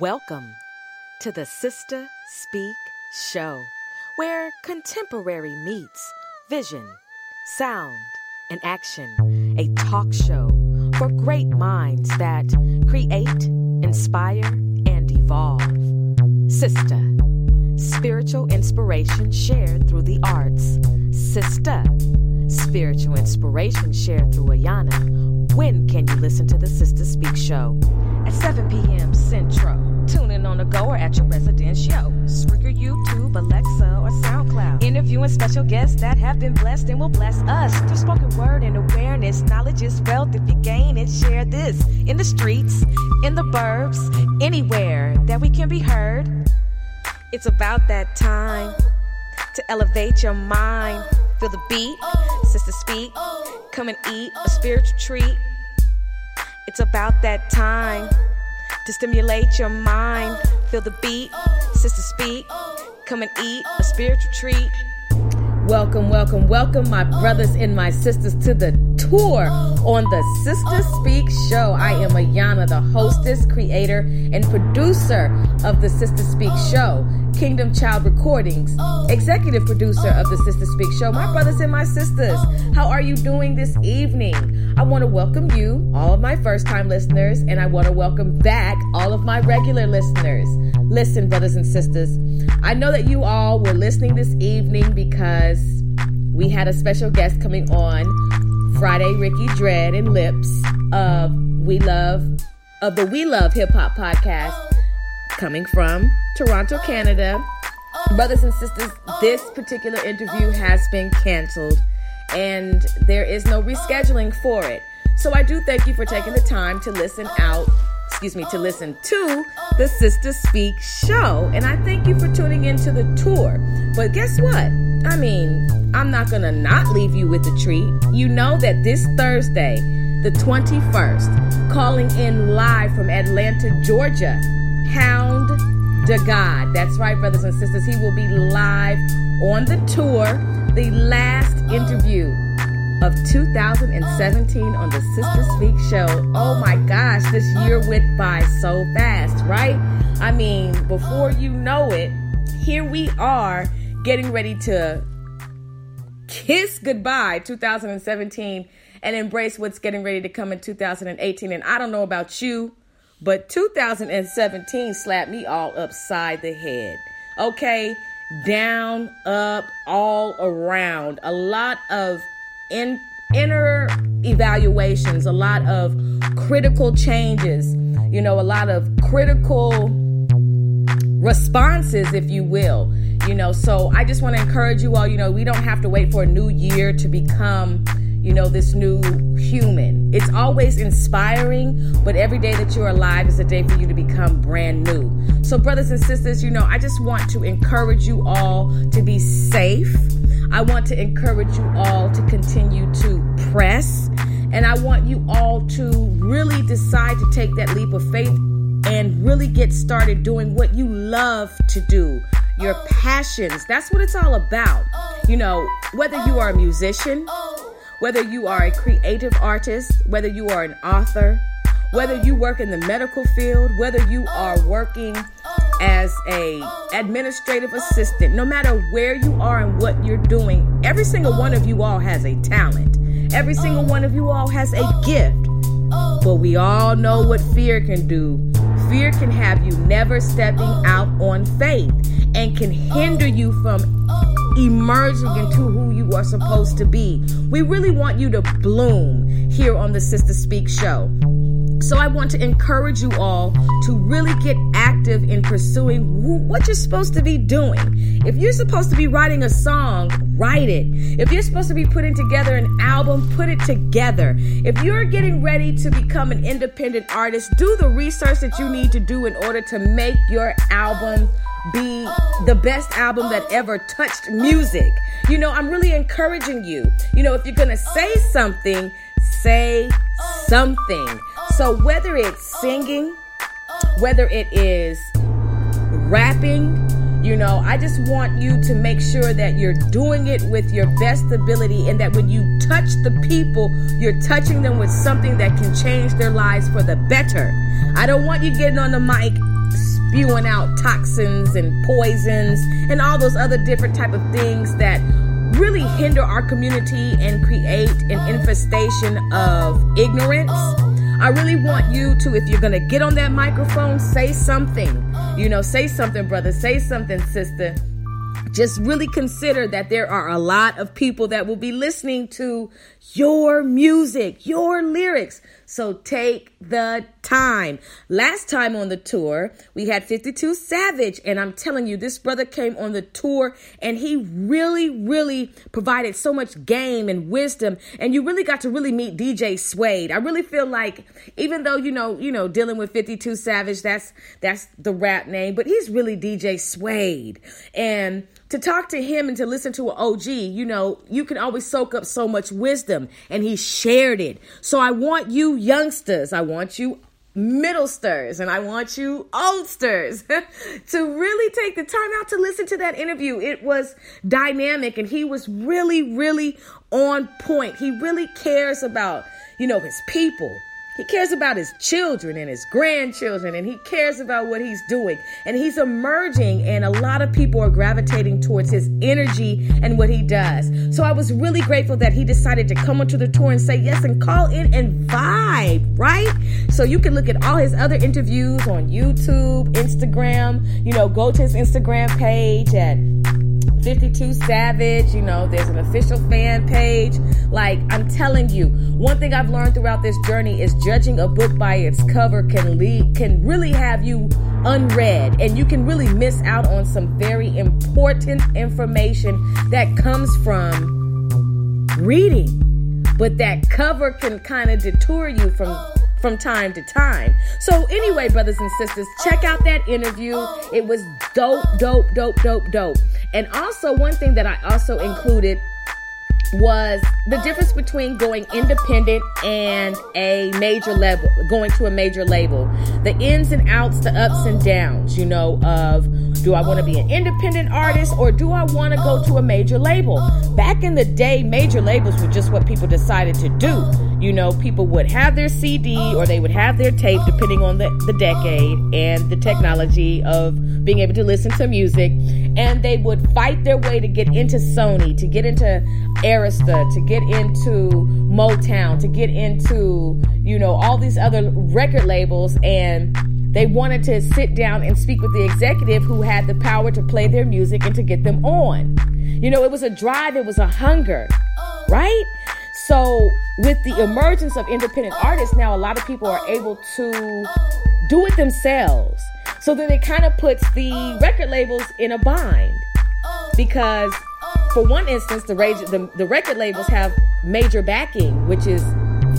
Welcome to the Sister Speak Show, where contemporary meets vision, sound, and action. A talk show for great minds that create, inspire, and evolve. Sister, spiritual inspiration shared through the arts. Sister, spiritual inspiration shared through Ayanna. When can you listen to the Sister Speak Show? At 7 p.m. Central. Tune in on the go or at your residential. Spreaker, YouTube, Alexa, or SoundCloud. Interviewing special guests that have been blessed and will bless us. Through spoken word and awareness, knowledge is wealth if you gain it. Share this in the streets, in the burbs, anywhere that we can be heard. It's about that time to elevate your mind. Feel the beat, sister speak. Come and eat a spiritual treat. It's about that time to stimulate your mind. Feel the beat, sister speak. Come and eat a spiritual treat. Welcome, welcome, welcome, my brothers and my sisters, to the tour on the Sister Speak Show. I am Ayanna, the hostess, creator, and producer of the Sister Speak Show. Kingdom Child Recordings, executive producer of the Sister Speak Show. My brothers and my sisters, how are you doing this evening? I want to welcome you, all of my first time listeners, and I want to welcome back all of my regular listeners. Listen, brothers and sisters, I know that you all were listening this evening because we had a special guest coming on Friday, Ricky Dread and Lips of We Love of the We Love Hip Hop podcast coming from Toronto, Canada. Brothers and sisters, this particular interview has been canceled and there is no rescheduling for it. So I do thank you for taking the time to listen out, excuse me, to listen to the Sister Speak show. And I thank you for tuning into the tour. But guess what? I mean, I'm not going to not leave you with a treat. You know that this Thursday, the 21st, calling in live from Atlanta, Georgia, Hound of God. That's right, brothers and sisters. He will be live on the tour, the last interview of 2017 on the Sister Speak show. Oh my gosh, this year went by so fast, right? I mean, before you know it, here we are getting ready to kiss goodbye 2017 and embrace what's getting ready to come in 2018. And I don't know about you, but 2017 slapped me all upside the head. Okay, down, up, all around. A lot of in, inner evaluations, a lot of critical changes, you know, a lot of critical responses, if you will. You know, so I just want to encourage you all, you know, we don't have to wait for a new year to become, you know, this new human. It's always inspiring, but every day that you're alive is a day for you to become brand new. So, brothers and sisters, you know, I just want to encourage you all to be safe. I want to encourage you all to continue to press. And I want you all to really decide to take that leap of faith and really get started doing what you love to do, your passions. That's what it's all about. You know, whether you are a musician, whether you are a creative artist, whether you are an author, whether you work in the medical field, whether you are working as a administrative assistant, no matter where you are and what you're doing, every single one of you all has a talent. Every single one of you all has a gift. But we all know what fear can do. Fear can have you never stepping out on faith and can hinder you from emerging into who you are supposed to be. We really want you to bloom here on the Sister Speak show. So I want to encourage you all to really get active in pursuing what you're supposed to be doing. If you're supposed to be writing a song, write it. If you're supposed to be putting together an album, put it together. If you're getting ready to become an independent artist, do the research that you need to do in order to make your album be oh. the best album that oh. ever touched music. You know, I'm really encouraging you. You know, if you're going to oh. say something, say something. So whether it's singing, whether it is rapping, you know, I just want you to make sure that you're doing it with your best ability and that when you touch the people, you're touching them with something that can change their lives for the better. I don't want you getting on the mic spewing out toxins and poisons and all those other different type of things that really hinder our community and create an infestation of ignorance I really want you to, if you're going to get on that microphone, say something. You know, say something, brother. Say something, sister. Just really consider that there are a lot of people that will be listening to your music, your lyrics. So take the time. Last time on the tour, we had 52 Savage, and I'm telling you, this brother came on the tour and he really, really provided so much game and wisdom. And you really got to really meet DJ Suede. I really feel like, even though you know, you know, dealing with 52 Savage, that's that's the rap name, but he's really DJ Suede. And to talk to him and to listen to an OG, you know, you can always soak up so much wisdom, and he shared it. So I want you youngsters, I want you middlesters, and I want you oldsters to really take the time out to listen to that interview. It was dynamic, and he was really, really on point. He really cares about, you know, his people he cares about his children and his grandchildren, and he cares about what he's doing. And he's emerging, and a lot of people are gravitating towards his energy and what he does. So I was really grateful that he decided to come onto the tour and say yes and call in and vibe, right? So you can look at all his other interviews on YouTube, Instagram. You know, go to his Instagram page at 52 Savage, you know, there's an official fan page. Like, I'm telling you, one thing I've learned throughout this journey is judging a book by its cover can lead, can really have you unread, and you can really miss out on some very important information that comes from reading. But that cover can kind of detour you from from time to time. So, anyway, brothers and sisters, check out that interview. It was dope, dope, dope, dope, dope. And also, one thing that I also included was the difference between going independent and a major level, going to a major label. The ins and outs, the ups and downs, you know, of do I want to be an independent artist or do I want to go to a major label? Back in the day, major labels were just what people decided to do. You know, people would have their CD or they would have their tape, depending on the, the decade and the technology of being able to listen to music. And they would fight their way to get into Sony, to get into Arista, to get into Motown, to get into, you know, all these other record labels. And they wanted to sit down and speak with the executive who had the power to play their music and to get them on. You know, it was a drive, it was a hunger, right? So, with the emergence of independent artists, now a lot of people are able to do it themselves. So then it kind of puts the record labels in a bind. Because, for one instance, the, the, the record labels have major backing, which is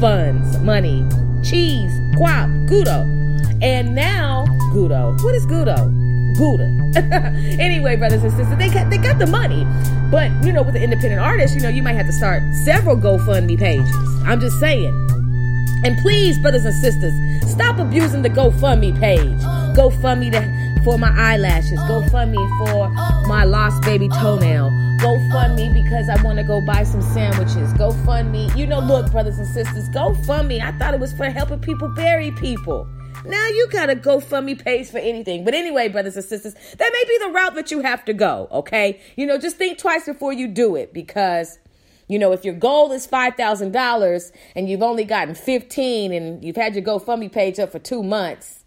funds, money, cheese, guap, gudo. And now, gudo. What is gudo? Buddha. anyway, brothers and sisters, they got, they got the money. But, you know, with an independent artist, you know, you might have to start several GoFundMe pages. I'm just saying. And please, brothers and sisters, stop abusing the GoFundMe page. GoFundMe to, for my eyelashes. GoFundMe for my lost baby toenail. GoFundMe because I want to go buy some sandwiches. GoFundMe. You know, look, brothers and sisters, GoFundMe. I thought it was for helping people bury people. Now you got a GoFundMe page for anything. But anyway, brothers and sisters, that may be the route that you have to go, okay? You know, just think twice before you do it because you know, if your goal is $5,000 and you've only gotten 15 and you've had your GoFundMe page up for 2 months,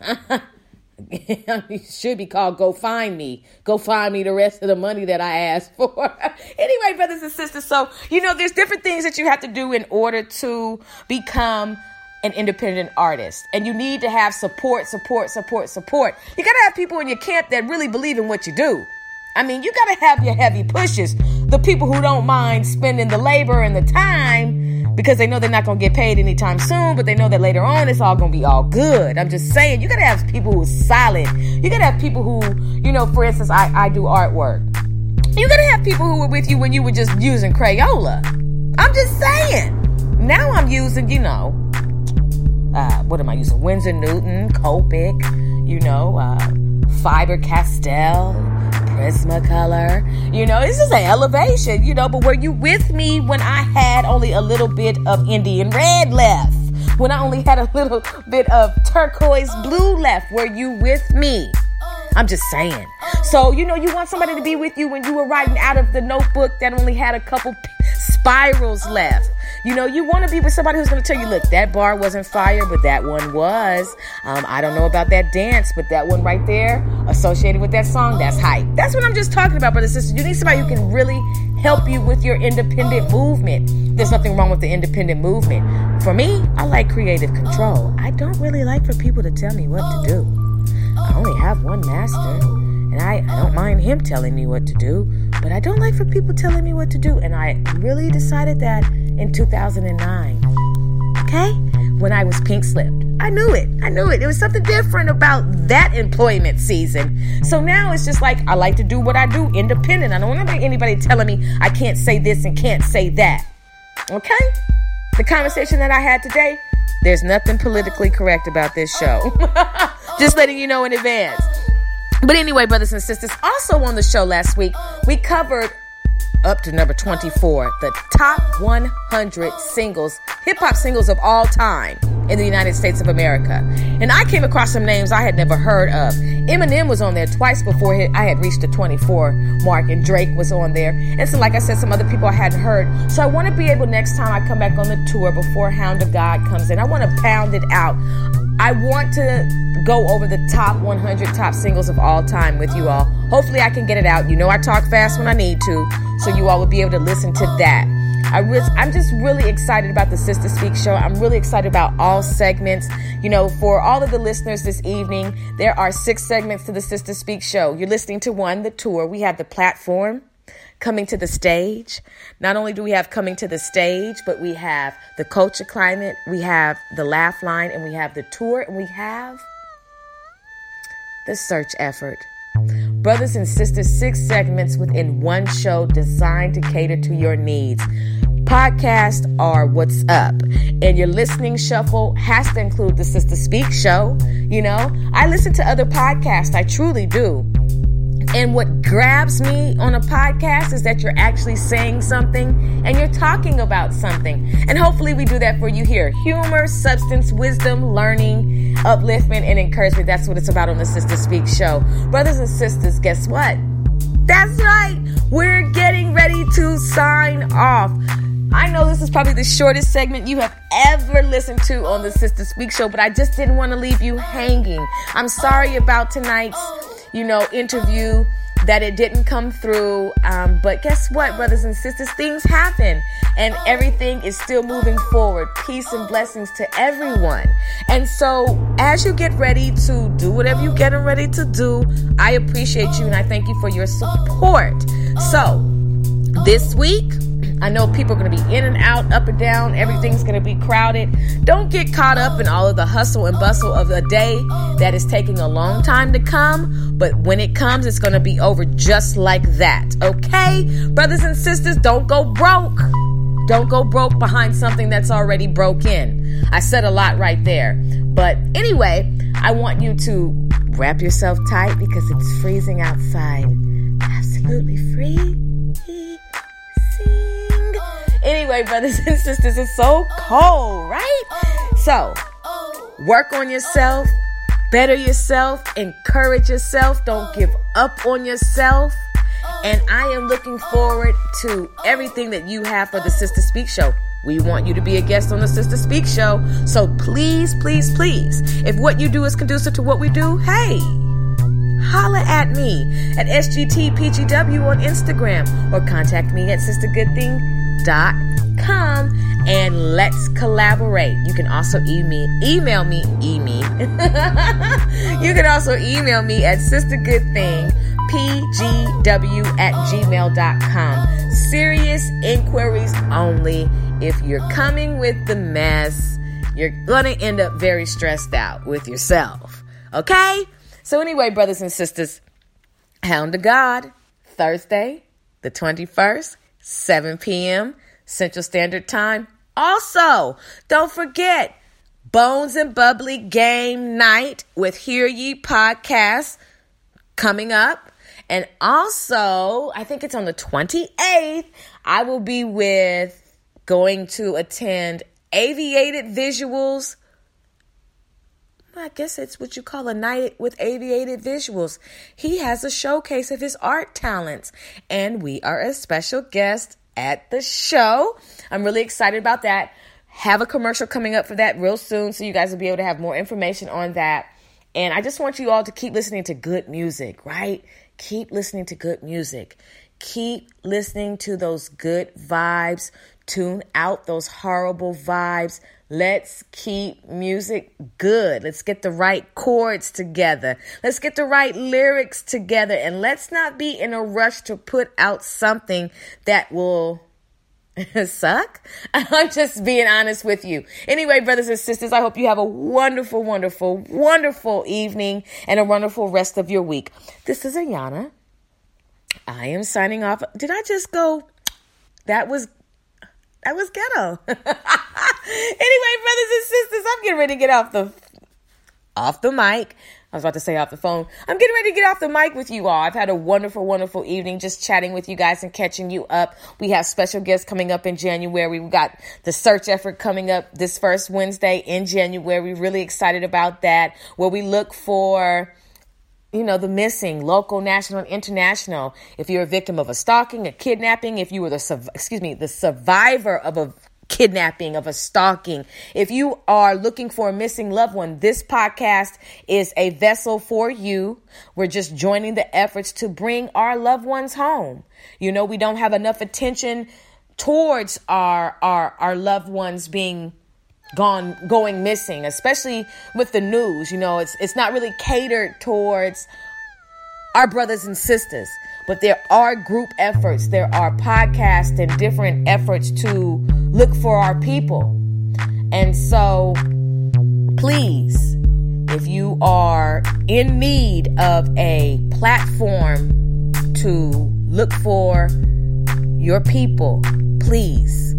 it should be called Go Find Me. Go find me the rest of the money that I asked for. anyway, brothers and sisters, so you know, there's different things that you have to do in order to become an independent artist. And you need to have support, support, support, support. You gotta have people in your camp that really believe in what you do. I mean, you gotta have your heavy pushes. The people who don't mind spending the labor and the time because they know they're not gonna get paid anytime soon, but they know that later on it's all gonna be all good. I'm just saying, you gotta have people who are solid. You gotta have people who, you know, for instance, I, I do artwork. You gotta have people who were with you when you were just using Crayola. I'm just saying. Now I'm using, you know, uh, what am I using? Winsor Newton, Copic, you know, uh, Faber Castell, Prismacolor. You know, this is an elevation, you know, but were you with me when I had only a little bit of Indian red left? When I only had a little bit of turquoise blue left? Were you with me? I'm just saying. So, you know, you want somebody to be with you when you were writing out of the notebook that only had a couple spirals left. You know, you want to be with somebody who's going to tell you, look, that bar wasn't fire, but that one was. Um, I don't know about that dance, but that one right there, associated with that song, that's hype. That's what I'm just talking about, brothers and sisters. You need somebody who can really help you with your independent movement. There's nothing wrong with the independent movement. For me, I like creative control. I don't really like for people to tell me what to do. I only have one master, and I, I don't mind him telling me what to do, but I don't like for people telling me what to do. And I really decided that in 2009. Okay? When I was pink slipped. I knew it. I knew it. It was something different about that employment season. So now it's just like I like to do what I do independent. I don't want anybody telling me I can't say this and can't say that. Okay? The conversation that I had today, there's nothing politically correct about this show. just letting you know in advance. But anyway, brothers and sisters, also on the show last week, we covered up to number 24, the top 100 singles, hip hop singles of all time in the United States of America. And I came across some names I had never heard of. Eminem was on there twice before I had reached the 24 mark, and Drake was on there. And so, like I said, some other people I hadn't heard. So I want to be able, next time I come back on the tour before Hound of God comes in, I want to pound it out. I want to go over the top 100 top singles of all time with you all. Hopefully, I can get it out. You know, I talk fast when I need to, so you all will be able to listen to that. I was, I'm just really excited about the Sister Speak show. I'm really excited about all segments. You know, for all of the listeners this evening, there are six segments to the Sister Speak show. You're listening to one, the tour. We have the platform coming to the stage. Not only do we have coming to the stage, but we have the culture climate, we have the laugh line, and we have the tour, and we have the search effort. Brothers and sisters, six segments within one show designed to cater to your needs. Podcasts are what's up, and your listening shuffle has to include the Sister Speak show. You know, I listen to other podcasts, I truly do. And what grabs me on a podcast is that you're actually saying something and you're talking about something. And hopefully, we do that for you here humor, substance, wisdom, learning, upliftment, and encouragement. That's what it's about on the Sister Speak show. Brothers and sisters, guess what? That's right. We're getting ready to sign off. I know this is probably the shortest segment you have ever listened to on the Sister Speak show, but I just didn't want to leave you hanging. I'm sorry about tonight's you know, interview that it didn't come through. Um, but guess what, brothers and sisters? Things happen and everything is still moving forward. Peace and blessings to everyone. And so, as you get ready to do whatever you're getting ready to do, I appreciate you and I thank you for your support. So, this week, I know people are going to be in and out, up and down. Everything's going to be crowded. Don't get caught up in all of the hustle and bustle of a day that is taking a long time to come. But when it comes, it's going to be over just like that. Okay? Brothers and sisters, don't go broke. Don't go broke behind something that's already broken. I said a lot right there. But anyway, I want you to wrap yourself tight because it's freezing outside. Absolutely free. Anyway, brothers and sisters, it's so cold, right? So, work on yourself, better yourself, encourage yourself, don't give up on yourself. And I am looking forward to everything that you have for the Sister Speak Show. We want you to be a guest on the Sister Speak show. So please, please, please, if what you do is conducive to what we do, hey, holla at me at SGTPGW on Instagram or contact me at sistergoodthing.com and let's collaborate. You can also email me, email me, email. You can also email me at sistergoodthing pgw at gmail.com. Serious inquiries only. If you're coming with the mess, you're going to end up very stressed out with yourself. Okay? So, anyway, brothers and sisters, Hound of God, Thursday, the 21st, 7 p.m. Central Standard Time. Also, don't forget Bones and Bubbly Game Night with Hear Ye Podcast coming up. And also, I think it's on the 28th, I will be with going to attend Aviated Visuals. I guess it's what you call a night with aviated visuals. He has a showcase of his art talents, and we are a special guest at the show. I'm really excited about that. Have a commercial coming up for that real soon, so you guys will be able to have more information on that. And I just want you all to keep listening to good music, right? Keep listening to good music. Keep listening to those good vibes. Tune out those horrible vibes. Let's keep music good. Let's get the right chords together. Let's get the right lyrics together. And let's not be in a rush to put out something that will suck. I'm just being honest with you. Anyway, brothers and sisters, I hope you have a wonderful, wonderful, wonderful evening and a wonderful rest of your week. This is Ayanna. I am signing off. Did I just go? That was that was ghetto. anyway, brothers and sisters, I'm getting ready to get off the off the mic. I was about to say off the phone. I'm getting ready to get off the mic with you all. I've had a wonderful, wonderful evening just chatting with you guys and catching you up. We have special guests coming up in January. We've got the search effort coming up this first Wednesday in January. We're really excited about that, where we look for you know, the missing, local, national, and international. If you're a victim of a stalking, a kidnapping, if you were the, excuse me, the survivor of a kidnapping, of a stalking. If you are looking for a missing loved one, this podcast is a vessel for you. We're just joining the efforts to bring our loved ones home. You know, we don't have enough attention towards our our our loved ones being gone going missing, especially with the news. You know, it's it's not really catered towards our brothers and sisters. But there are group efforts, there are podcasts and different efforts to look for our people. And so, please, if you are in need of a platform to look for your people, please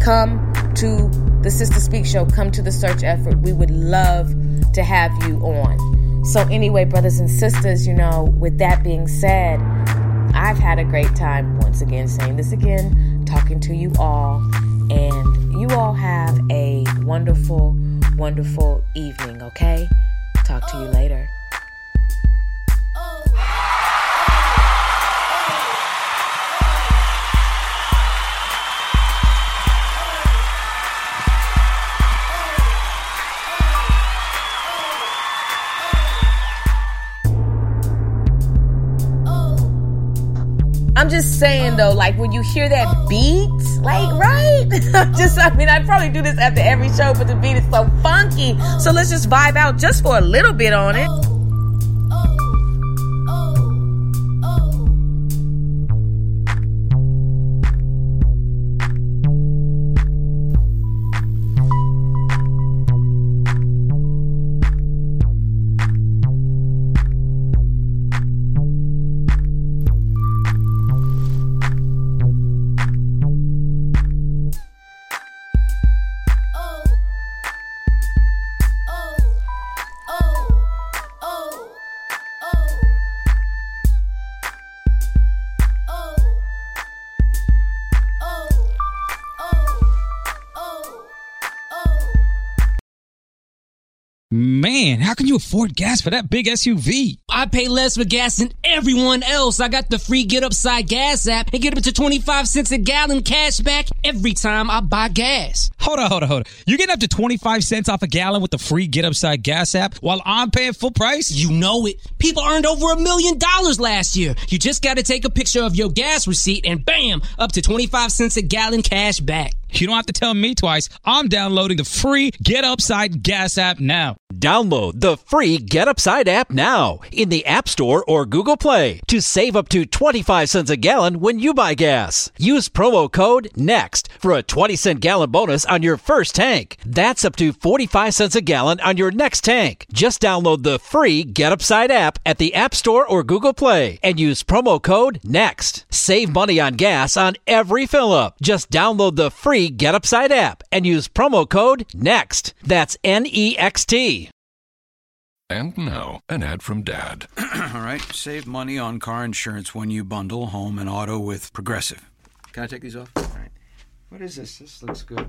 come to the Sister Speak Show. Come to the search effort. We would love to have you on. So, anyway, brothers and sisters, you know, with that being said, I've had a great time once again saying this again, talking to you all, and you all have a wonderful, wonderful evening, okay? Talk to you oh. later. Just saying though, like when you hear that beat, like right? just I mean, I probably do this after every show, but the beat is so funky. So let's just vibe out just for a little bit on it. Man, how can you afford gas for that big SUV? I pay less for gas than everyone else. I got the free Get Upside Gas app and get up to 25 cents a gallon cash back every time I buy gas. Hold on, hold on, hold on. You're getting up to 25 cents off a gallon with the free Get Upside Gas app while I'm paying full price? You know it. People earned over a million dollars last year. You just got to take a picture of your gas receipt and bam, up to 25 cents a gallon cash back. You don't have to tell me twice. I'm downloading the free Get Upside Gas app now. Download the free Get Upside app now in the App Store or Google Play to save up to 25 cents a gallon when you buy gas. Use promo code NEXT for a 20 cent gallon bonus on your first tank. That's up to 45 cents a gallon on your next tank. Just download the free Get Upside app at the App Store or Google Play and use promo code NEXT. Save money on gas on every fill up. Just download the free Get Upside app and use promo code NEXT. That's N E X T. And now, an ad from Dad. All right, save money on car insurance when you bundle home and auto with Progressive. Can I take these off? All right. What is this? This looks good.